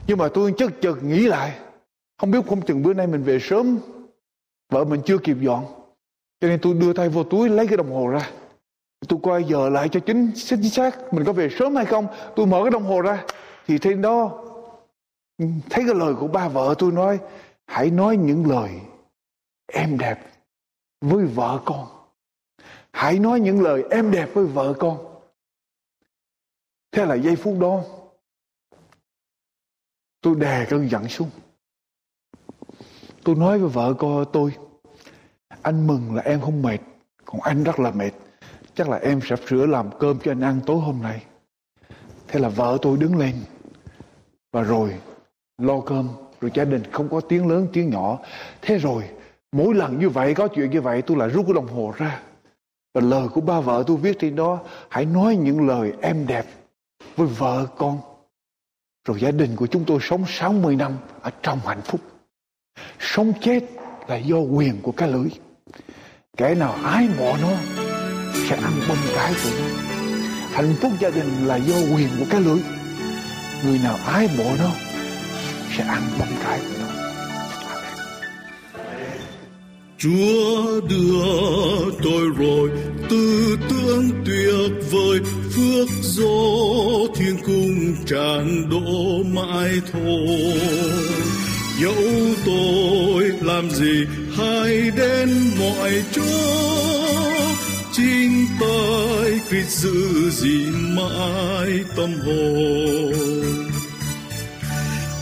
Nhưng mà tôi chất chợt nghĩ lại, không biết không chừng bữa nay mình về sớm, vợ mình chưa kịp dọn. Cho nên tôi đưa tay vô túi, lấy cái đồng hồ ra tôi coi giờ lại cho chính chính xác. Mình có về sớm hay không? Tôi mở cái đồng hồ ra. Thì trên đó ừ, thấy cái lời của ba vợ tôi nói, hãy nói những lời em đẹp với vợ con. Hãy nói những lời em đẹp với vợ con. Thế là giây phút đó, tôi đè cơn giận xuống. Tôi nói với vợ con tôi, anh mừng là em không mệt, còn anh rất là mệt chắc là em sẽ sửa làm cơm cho anh ăn tối hôm nay. Thế là vợ tôi đứng lên. Và rồi, lo cơm, rồi gia đình không có tiếng lớn, tiếng nhỏ. Thế rồi, mỗi lần như vậy, có chuyện như vậy, tôi lại rút cái đồng hồ ra. Và lời của ba vợ tôi viết trên đó, hãy nói những lời em đẹp với vợ con. Rồi gia đình của chúng tôi sống 60 năm ở trong hạnh phúc. Sống chết là do quyền của cái lưỡi. Kẻ nào ái mộ nó sẽ ăn bông trái của nó. Hạnh phúc gia đình là do quyền của cái lưỡi. Người nào ái mộ nó sẽ ăn bông trái của nó. Chúa đưa tôi rồi, tư tưởng tuyệt vời, phước do thiên cung tràn đổ mãi thôi. Dẫu tôi làm gì hay đến mọi chỗ chính tôi Christ giữ gìn mãi tâm hồn.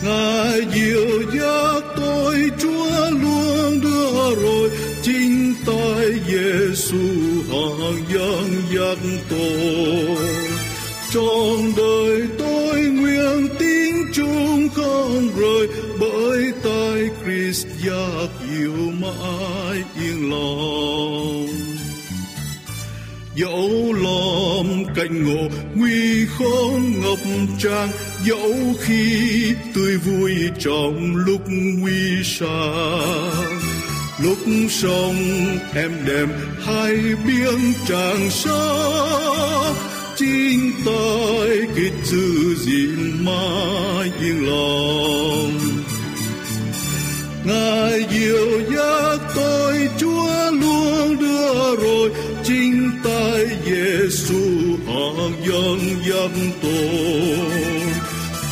Ngài yêu dắt tôi, Chúa luôn đưa rồi. Chính tay Giêsu hàng dẫn dắt tôi. Trong đời tôi nguyện tin chung không rời, bởi tay Christ giác yêu mãi yên lòng dẫu lom cạnh ngộ nguy khó ngập tràn dẫu khi tươi vui trong lúc nguy xa lúc sông em đẹp hai biếng tràng xa, chính tay kết giữ gìn mãi yên lòng. Ngài dìu dắt tôi, chúa luôn đưa rồi chính giêsu hàng dân dân tôi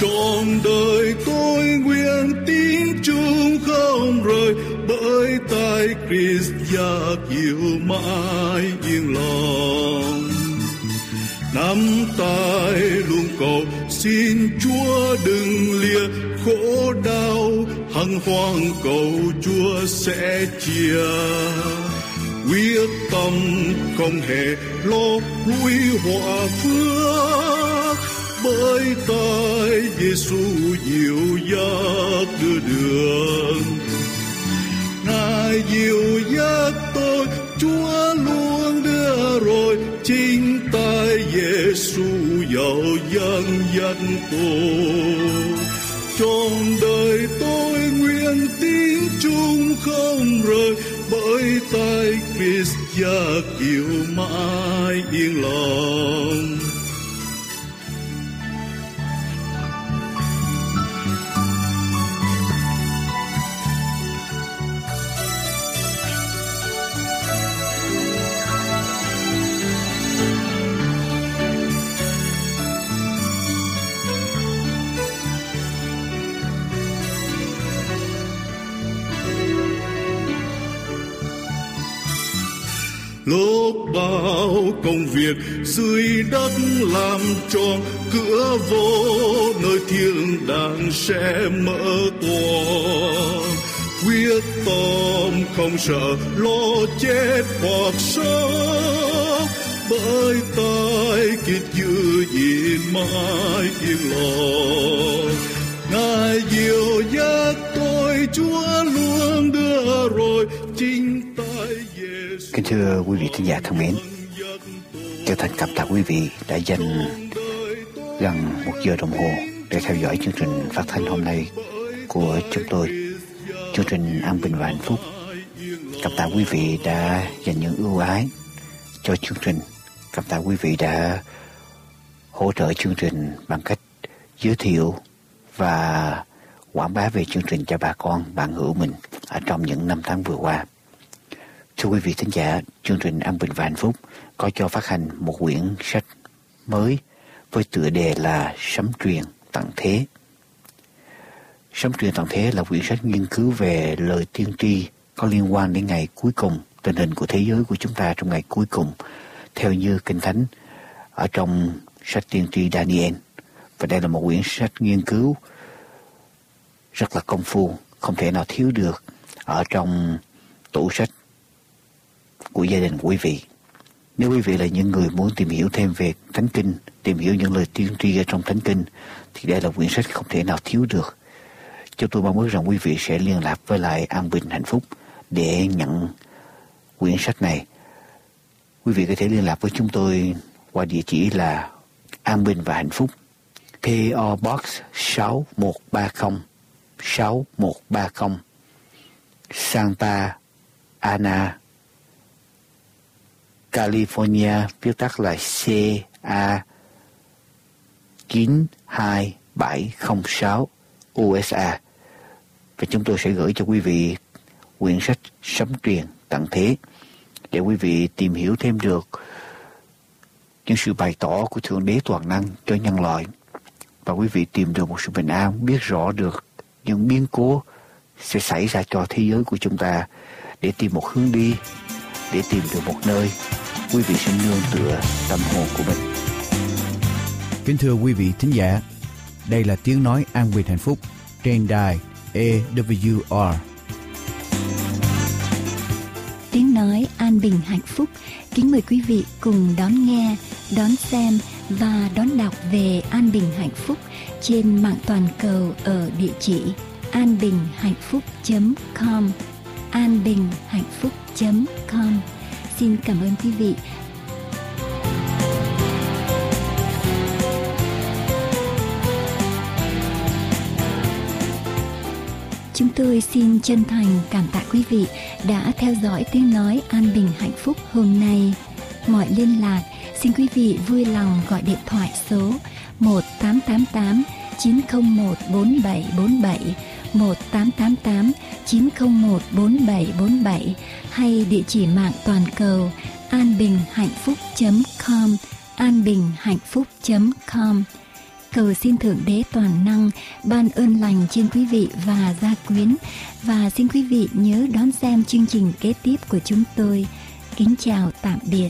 trọn đời tôi nguyện tin chung không rời, bởi tay Christ gia yêu mãi yên lòng. Nắm tay luôn cầu, xin Chúa đừng lìa khổ đau hằng hoang cầu Chúa sẽ chia quyết tâm không hề lo húi hòa phước. Bởi tay Giêsu dịu dắt đưa đường. Ngài dịu dắt tôi, Chúa luôn đưa rồi. Chính tay Giêsu giàu dân dân tôi. Trọn đời tôi nguyện tin chung không rời bởi tay Christ cha kiều mãi yên lòng. Bao công việc, dưới đất làm tròn cửa vô nơi thiên đàng sẽ mở toang quyết tâm không sợ, lo chết hoặc sống bởi tay kiệt giữ gìn mãi yên lòng ngài diệu dắt thưa quý vị thính giả thân mến, Chân thành cảm tạ quý vị đã dành gần một giờ đồng hồ để theo dõi chương trình phát thanh hôm nay của chúng tôi, chương trình An Bình và Hạnh Phúc. Cảm tạ quý vị đã dành những ưu ái cho chương trình. Cảm tạ quý vị đã hỗ trợ chương trình bằng cách giới thiệu và quảng bá về chương trình cho bà con, bạn hữu mình ở trong những năm tháng vừa qua. Thưa quý vị thính giả, chương trình An Bình và Hạnh Phúc có cho phát hành một quyển sách mới với tựa đề là Sấm truyền tặng thế. Sấm truyền tặng thế là quyển sách nghiên cứu về lời tiên tri có liên quan đến ngày cuối cùng, tình hình của thế giới của chúng ta trong ngày cuối cùng, theo như Kinh Thánh ở trong sách tiên tri Daniel. Và đây là một quyển sách nghiên cứu rất là công phu, không thể nào thiếu được ở trong tủ sách của gia đình của quý vị. Nếu quý vị là những người muốn tìm hiểu thêm về Thánh Kinh, tìm hiểu những lời tiên tri ở trong Thánh Kinh, thì đây là quyển sách không thể nào thiếu được. Cho tôi mong ước rằng quý vị sẽ liên lạc với lại An Bình Hạnh Phúc để nhận quyển sách này. Quý vị có thể liên lạc với chúng tôi qua địa chỉ là An Bình và Hạnh Phúc, PO Box 6130 6130 Santa Ana California, viết tắt là CA 92706 USA và chúng tôi sẽ gửi cho quý vị quyển sách Sấm truyền tặng thế để quý vị tìm hiểu thêm được những sự bày tỏ của Thượng Đế toàn năng cho nhân loại. Và quý vị tìm được một sự bình an, biết rõ được những biến cố sẽ xảy ra cho thế giới của chúng ta để tìm một hướng đi, để tìm được một nơi quý vị sẽ nương tựa tâm hồn của mình. Kính thưa quý vị thính giả, đây là tiếng nói an bình hạnh phúc trên đài AWR. Tiếng nói an bình hạnh phúc kính mời quý vị cùng đón nghe, đón xem và đón đọc về an bình hạnh phúc trên mạng toàn cầu ở địa chỉ anbinhhạnhphúc.com anbinhhạnhphúc.com Xin cảm ơn quý vị Chúng tôi xin chân thành cảm tạ quý vị đã theo dõi tiếng nói an bình hạnh phúc hôm nay. Mọi liên lạc, xin quý vị vui lòng gọi điện thoại số 1888 901 4747 1888 901 4747 hay địa chỉ mạng toàn cầu anbinhhạnhphúc.com anbinhhạnhphúc.com cầu xin Thượng Đế Toàn Năng ban ơn lành trên quý vị và gia quyến và xin quý vị nhớ đón xem chương trình kế tiếp của chúng tôi. Kính chào tạm biệt.